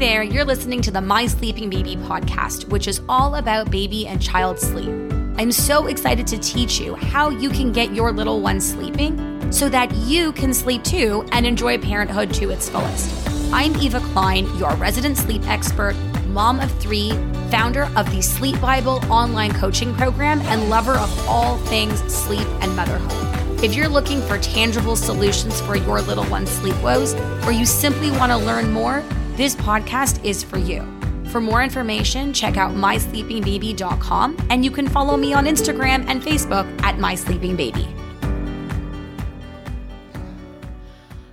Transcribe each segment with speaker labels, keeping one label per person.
Speaker 1: there, you're listening to the My Sleeping Baby podcast, which is all about baby and child sleep. I'm so excited to teach you how you can get your little one sleeping so that you can sleep too and enjoy parenthood to its fullest. I'm Eva Klein, your resident sleep expert, mom of three, founder of the Sleep Bible online coaching program, and lover of all things sleep and motherhood. If you're looking for tangible solutions for your little one's sleep woes, or you simply want to learn more, this podcast is for you. For more information, check out mysleepingbaby.com and you can follow me on Instagram and Facebook at mysleepingbaby.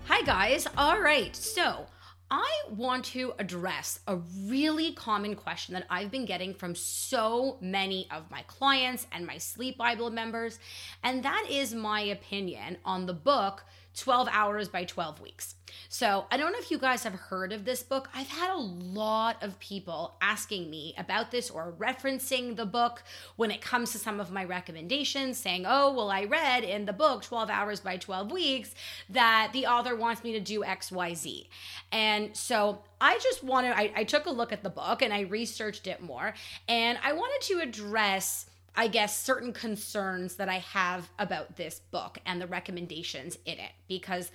Speaker 1: Hi, guys. All right. So, I want to address a really common question that I've been getting from so many of my clients and my Sleep Bible members, and that is my opinion on the book 12 Hours by 12 Weeks. So, I don't know if you guys have heard of this book. I've had a lot of people asking me about this or referencing the book when it comes to some of my recommendations, saying, Oh, well, I read in the book 12 Hours by 12 Weeks that the author wants me to do XYZ. And so, I just wanted, I, I took a look at the book and I researched it more, and I wanted to address I guess, certain concerns that I have about this book and the recommendations in it. Because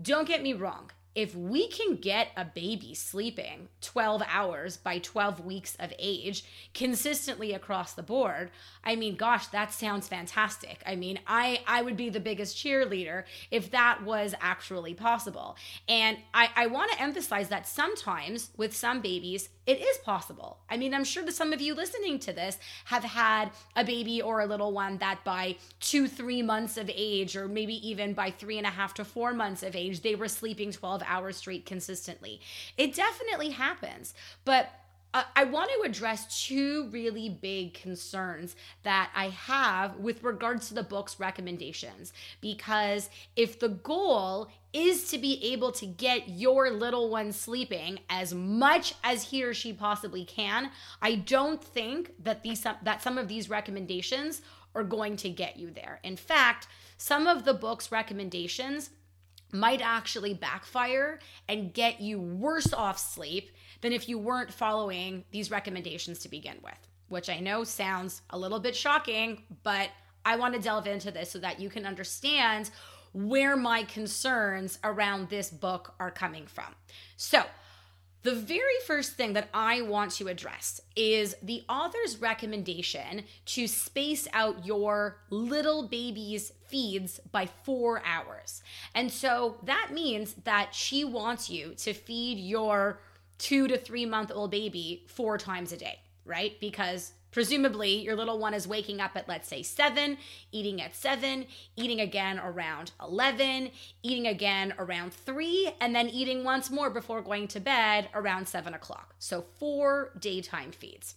Speaker 1: don't get me wrong, if we can get a baby sleeping 12 hours by 12 weeks of age consistently across the board i mean gosh that sounds fantastic i mean i i would be the biggest cheerleader if that was actually possible and i i want to emphasize that sometimes with some babies it is possible. I mean, I'm sure that some of you listening to this have had a baby or a little one that by two, three months of age, or maybe even by three and a half to four months of age, they were sleeping 12 hours straight consistently. It definitely happens. But Uh, I want to address two really big concerns that I have with regards to the book's recommendations. Because if the goal is to be able to get your little one sleeping as much as he or she possibly can, I don't think that these that some of these recommendations are going to get you there. In fact, some of the book's recommendations might actually backfire and get you worse off sleep than if you weren't following these recommendations to begin with, which I know sounds a little bit shocking, but I want to delve into this so that you can understand where my concerns around this book are coming from. So, the very first thing that I want to address is the author's recommendation to space out your little baby's feeds by four hours. And so that means that she wants you to feed your two to three month old baby four times a day, right? Because presumably your little one is waking up at let's say 7 eating at 7 eating again around 11 eating again around 3 and then eating once more before going to bed around 7 o'clock so four daytime feeds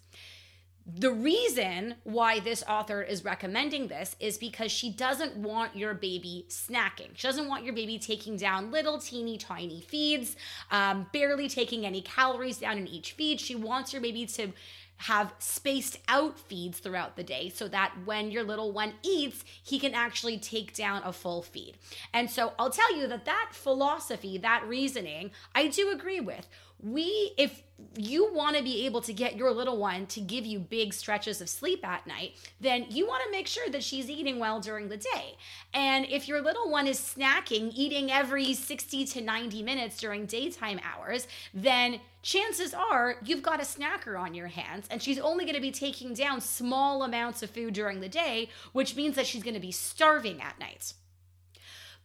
Speaker 1: the reason why this author is recommending this is because she doesn't want your baby snacking. She doesn't want your baby taking down little teeny tiny feeds, um, barely taking any calories down in each feed. She wants your baby to have spaced out feeds throughout the day so that when your little one eats, he can actually take down a full feed. And so I'll tell you that that philosophy, that reasoning, I do agree with we if you want to be able to get your little one to give you big stretches of sleep at night, then you want to make sure that she's eating well during the day. And if your little one is snacking, eating every 60 to 90 minutes during daytime hours, then chances are you've got a snacker on your hands and she's only going to be taking down small amounts of food during the day, which means that she's going to be starving at night.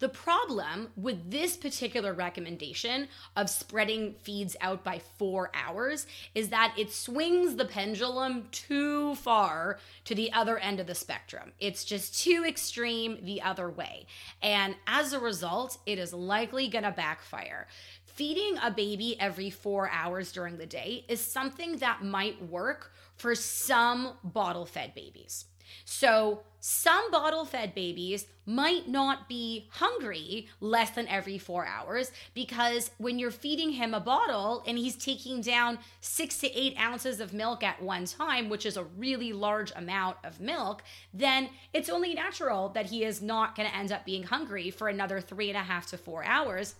Speaker 1: The problem with this particular recommendation of spreading feeds out by four hours is that it swings the pendulum too far to the other end of the spectrum. It's just too extreme the other way. And as a result, it is likely going to backfire. Feeding a baby every four hours during the day is something that might work for some bottle fed babies. So, some bottle fed babies might not be hungry less than every four hours because when you're feeding him a bottle and he's taking down six to eight ounces of milk at one time, which is a really large amount of milk, then it's only natural that he is not going to end up being hungry for another three and a half to four hours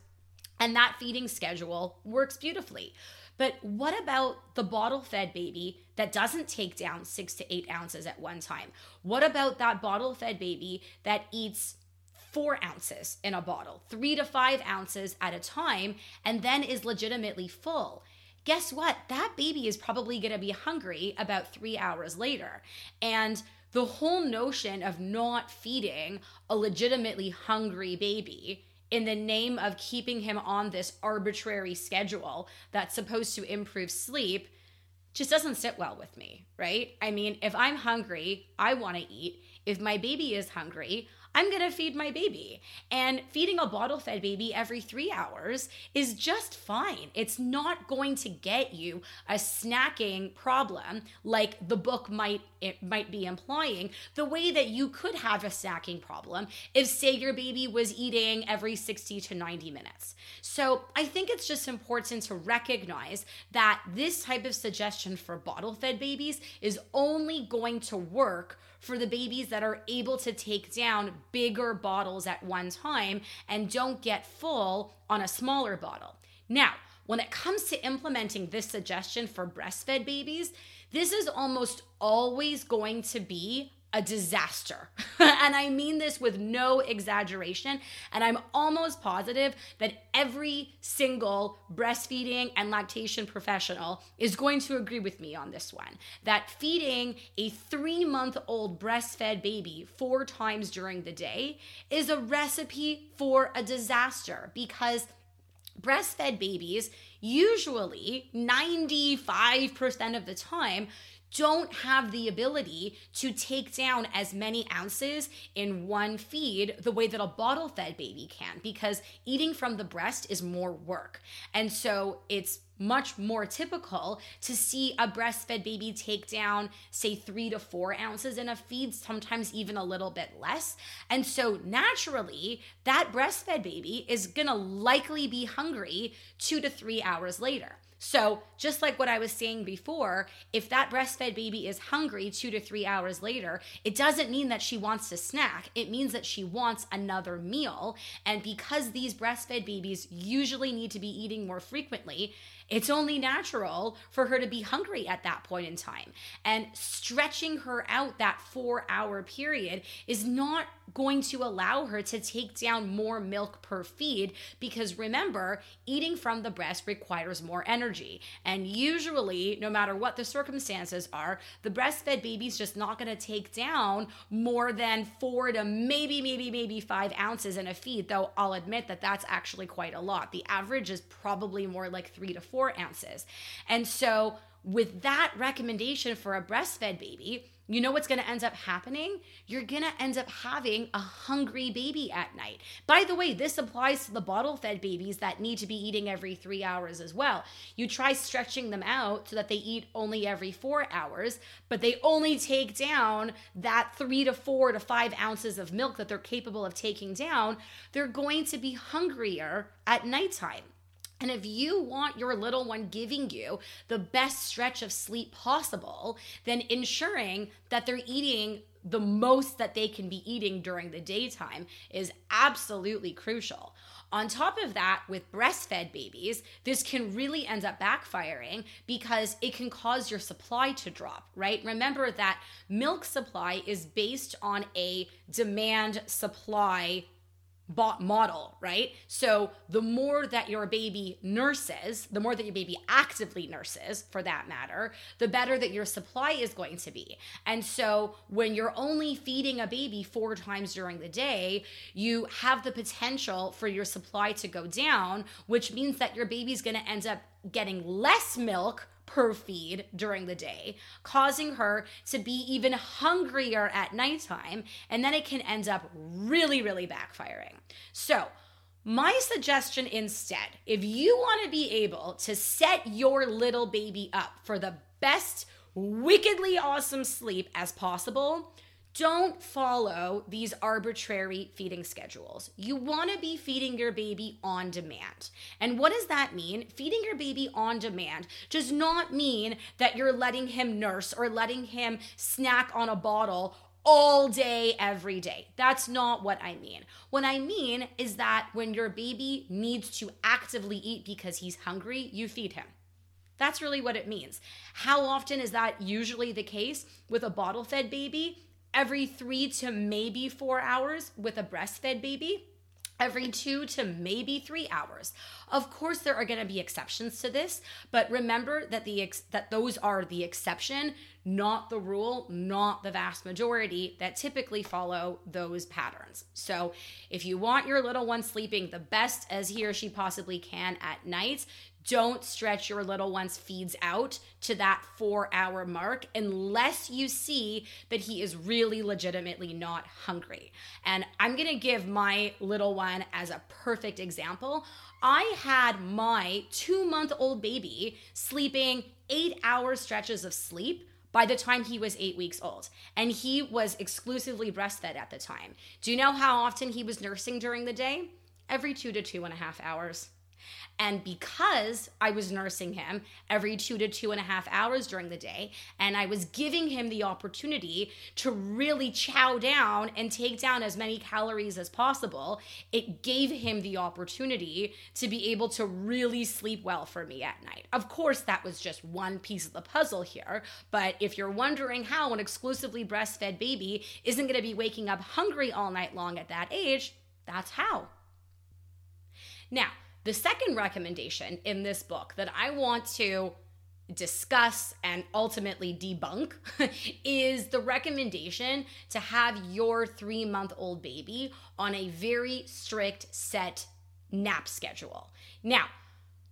Speaker 1: And that feeding schedule works beautifully. But what about the bottle fed baby that doesn't take down six to eight ounces at one time? What about that bottle fed baby that eats four ounces in a bottle, three to five ounces at a time, and then is legitimately full? Guess what? That baby is probably gonna be hungry about three hours later. And the whole notion of not feeding a legitimately hungry baby in the name of keeping him on this arbitrary schedule that's supposed to improve sleep just doesn't sit well with me, right? I mean, if I'm hungry, I want to eat. If my baby is hungry, I'm going to feed my baby. And feeding a bottle fed baby every three hours is just fine. It's not going to get you a snacking problem like the book might it might be implying the way that you could have a snacking problem if say your baby was eating every 60 to 90 minutes. So, I think it's just important to recognize that this type of suggestion for bottle fed babies is only going to work for the babies that are able to take down bigger bottles at one time and don't get full on a smaller bottle. Now, when it comes to implementing this suggestion for breastfed babies, this is almost always going to be a disaster. and I mean this with no exaggeration. And I'm almost positive that every single breastfeeding and lactation professional is going to agree with me on this one that feeding a three month old breastfed baby four times during the day is a recipe for a disaster because breastfed babies usually 95% of the time don't have the ability to take down as many ounces in one feed the way that a bottle fed baby can because eating from the breast is more work. And so it's much more typical to see a breastfed baby take down, say, three to four ounces in a feed, sometimes even a little bit less. And so, naturally, that breastfed baby is gonna likely be hungry two to three hours later. So, just like what I was saying before, if that breastfed baby is hungry two to three hours later, it doesn't mean that she wants to snack. It means that she wants another meal. And because these breastfed babies usually need to be eating more frequently, it's only natural for her to be hungry at that point in time. And stretching her out that four hour period is not going to allow her to take down more milk per feed because remember, eating from the breast requires more energy. And usually, no matter what the circumstances are, the breastfed baby's just not going to take down more than four to maybe, maybe, maybe five ounces in a feed, though I'll admit that that's actually quite a lot. The average is probably more like three to four ounces. And so, with that recommendation for a breastfed baby, you know what's going to end up happening? You're going to end up having a hungry baby at night. By the way, this applies to the bottle fed babies that need to be eating every three hours as well. You try stretching them out so that they eat only every four hours, but they only take down that three to four to five ounces of milk that they're capable of taking down. They're going to be hungrier at nighttime. And if you want your little one giving you the best stretch of sleep possible, then ensuring that they're eating the most that they can be eating during the daytime is absolutely crucial. On top of that, with breastfed babies, this can really end up backfiring because it can cause your supply to drop, right? Remember that milk supply is based on a demand supply model, right? So the more that your baby nurses, the more that your baby actively nurses, for that matter, the better that your supply is going to be. And so when you're only feeding a baby four times during the day, you have the potential for your supply to go down, which means that your baby's going to end up getting less milk per feed during the day, causing her to be even hungrier at nighttime. And then it can end up really, really backfiring. So, my suggestion instead, if you want to be able to set your little baby up for the best, wickedly awesome sleep as possible, don't follow these arbitrary feeding schedules. You want to be feeding your baby on demand. And what does that mean? Feeding your baby on demand does not mean that you're letting him nurse or letting him snack on a bottle all day, every day. That's not what I mean. What I mean is that when your baby needs to actively eat because he's hungry, you feed him. That's really what it means. How often is that usually the case with a bottle fed baby? Every three to maybe four hours with a breastfed baby every two to maybe three hours. Of course, there are going to be exceptions to this, but remember that the ex- that those are the exception, not the rule, not the vast majority that typically follow those patterns. So, if you want your little one sleeping the best as he or she possibly can at night, don't stretch your little one's feeds out to that four hour mark unless you see that he is really legitimately not hungry. And I'm gonna give my little one as a perfect example. I had my two month old baby sleeping eight hour stretches of sleep by the time he was eight weeks old. And he was exclusively breastfed at the time. Do you know how often he was nursing during the day? Every two to two and a half hours. And because I was nursing him every two to two and a half hours during the day, and I was giving him the opportunity to really chow down and take down as many calories as possible, it gave him the opportunity to be able to really sleep well for me at night. Of course, that was just one piece of the puzzle here, but if you're wondering how an exclusively breastfed baby isn't going to be waking up hungry all night long at that age, that's how. The second recommendation in this book that I want to discuss and ultimately debunk is the recommendation to have your three month old baby on a very strict set nap schedule. Now,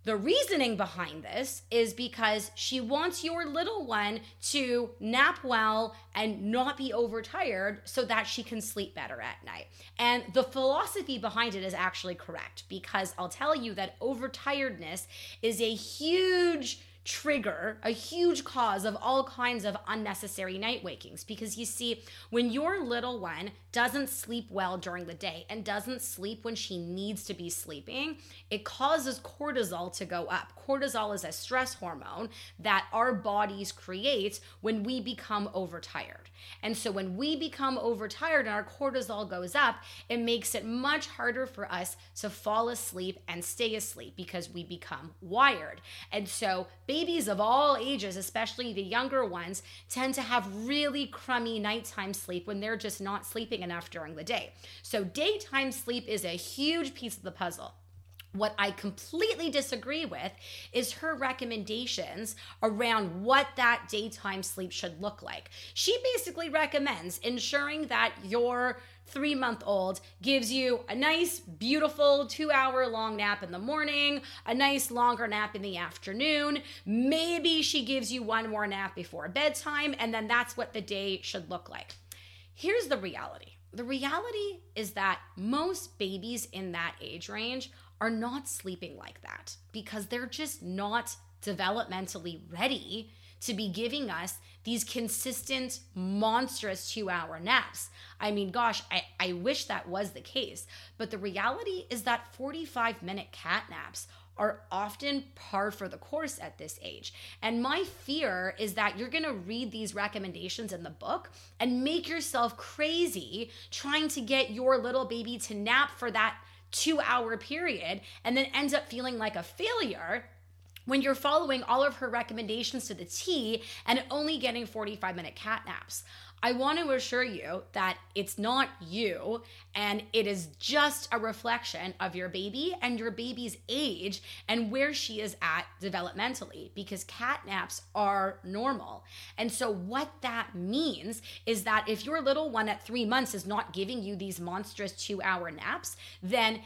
Speaker 1: the reasoning behind this is because she wants your little one to nap well and not be overtired so that she can sleep better at night. And the philosophy behind it is actually correct because I'll tell you that overtiredness is a huge trigger, a huge cause of all kinds of unnecessary night wakings. Because you see, when your little one doesn't sleep well during the day and doesn't sleep when she needs to be sleeping, it causes cortisol to go up. Cortisol is a stress hormone that our bodies create when we become overtired. And so when we become overtired and our cortisol goes up, it makes it much harder for us to fall asleep and stay asleep because we become wired. And so babies of all ages, especially the younger ones, tend to have really crummy nighttime sleep when they're just not sleeping enough during the day. So daytime sleep is a huge piece of the puzzle. What I completely disagree with is her recommendations around what that daytime sleep should look like. She basically recommends ensuring that your three month old gives you a nice, beautiful two hour long nap in the morning, a nice longer nap in the afternoon. Maybe she gives you one more nap before bedtime, and then that's what the day should look like. Here's the reality the reality is that most babies in that age range are not sleeping like that because they're just not developmentally ready to be giving us these consistent, monstrous two hour naps. I mean, gosh, I, I wish that was the case. But the reality is that 45 minute cat naps are often par for the course at this age. And my fear is that you're to read these recommendations in the book and make yourself crazy trying to get your little baby to nap for that two hour period and then ends up feeling like a failure when you're following all of her recommendations to the T and only getting 45 minute cat naps. I want to assure you that it's not you and it is just a reflection of your baby and your baby's age and where she is at developmentally because cat naps are normal. And so, what that means is that if your little one at three months is not giving you these monstrous two hour naps, then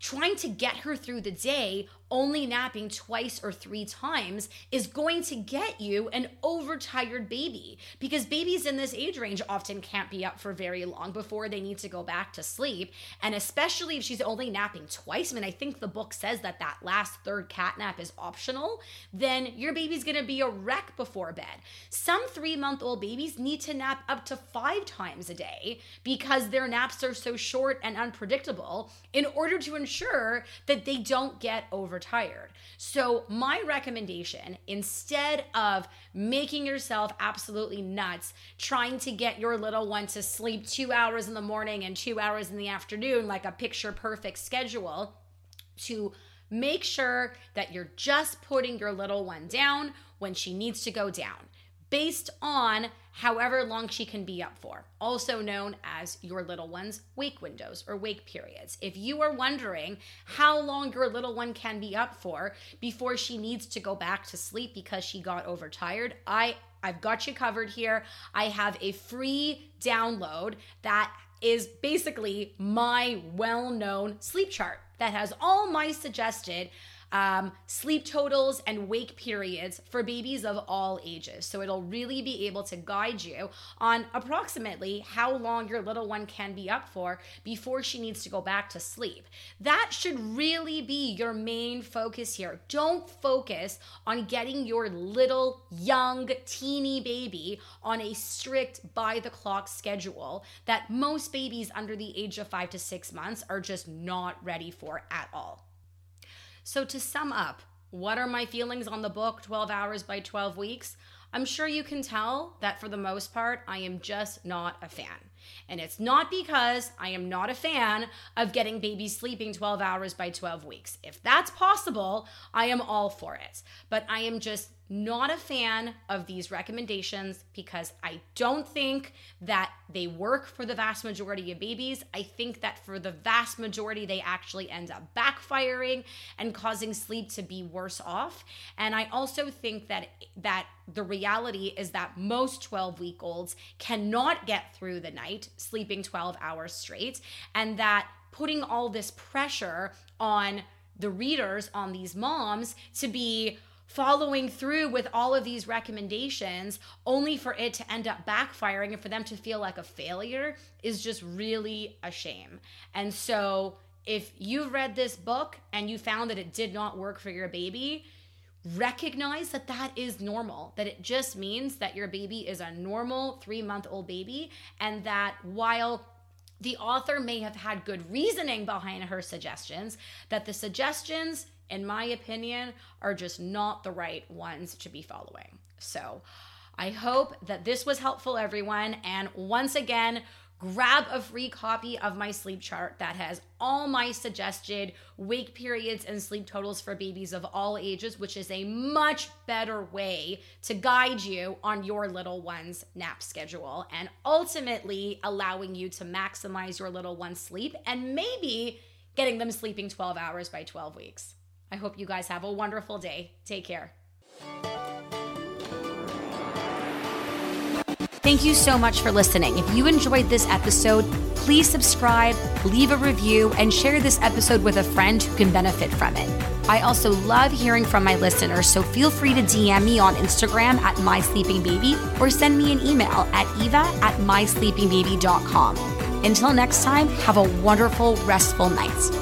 Speaker 1: trying to get her through the day only napping twice or three times is going to get you an overtired baby because babies in this age range often can't be up for very long before they need to go back to sleep. And especially if she's only napping twice I mean I think the book says that that last third cat nap is optional then your baby's going to be a wreck before bed. Some 3 month old babies need to nap up to 5 times a day because their naps are so short and unpredictable in order to ensure that they don't get over overtired. So, my recommendation instead of making yourself absolutely nuts, trying to get your little one to sleep two hours in the morning and two hours in the afternoon, like a picture perfect schedule, to make sure that you're just putting your little one down when she needs to go down based on however long she can be up for, also known as your little one's wake windows or wake periods. If you are wondering how long your little one can be up for before she needs to go back to sleep because she got overtired, I I've got you covered here. I have a free download that is basically my well-known sleep chart that has all my suggested um, sleep totals and wake periods for babies of all ages. So it'll really be able to guide you on approximately how long your little one can be up for before she needs to go back to sleep. That should really be your main focus here. Don't focus on getting your little young teeny baby on a strict by the clock schedule that most babies under the age of five to six months are just not ready for at all. So, to sum up, what are my feelings on the book 12 Hours by 12 Weeks? I'm sure you can tell that for the most part, I am just not a fan. And it's not because I am not a fan of getting babies sleeping 12 hours by 12 weeks. If that's possible, I am all for it. But I am just not a fan of these recommendations because I don't think that they work for the vast majority of babies. I think that for the vast majority, they actually end up backfiring and causing sleep to be worse off. And I also think that that the reality is that most 12 week olds cannot get through the night sleeping 12 hours straight, and that putting all this pressure on the readers, on these moms, to be following through with all of these recommendations only for it to end up backfiring and for them to feel like a failure is just really a shame. And so, if you've read this book and you found that it did not work for your baby, recognize that that is normal, that it just means that your baby is a normal three month old baby, and that while the author may have had good reasoning behind her suggestions, that the suggestions in my opinion, are just not the right ones to be following. So I hope that this was helpful, everyone. And once again, grab a free copy of my sleep chart that has all my suggested wake periods and sleep totals for babies of all ages, which is a much better way to guide you on your little one's nap schedule and ultimately allowing you to maximize your little one's sleep and maybe getting them sleeping 12 hours by 12 weeks. I hope you guys have a wonderful day. Take care. Thank you so much for listening. If you enjoyed this episode, please subscribe, leave a review, and share this episode with a friend who can benefit from it. I also love hearing from my listeners, so feel free to DM me on Instagram at mysleepingbaby or send me an email at eva at mysleepingbaby.com. Until next time, have a wonderful, restful night.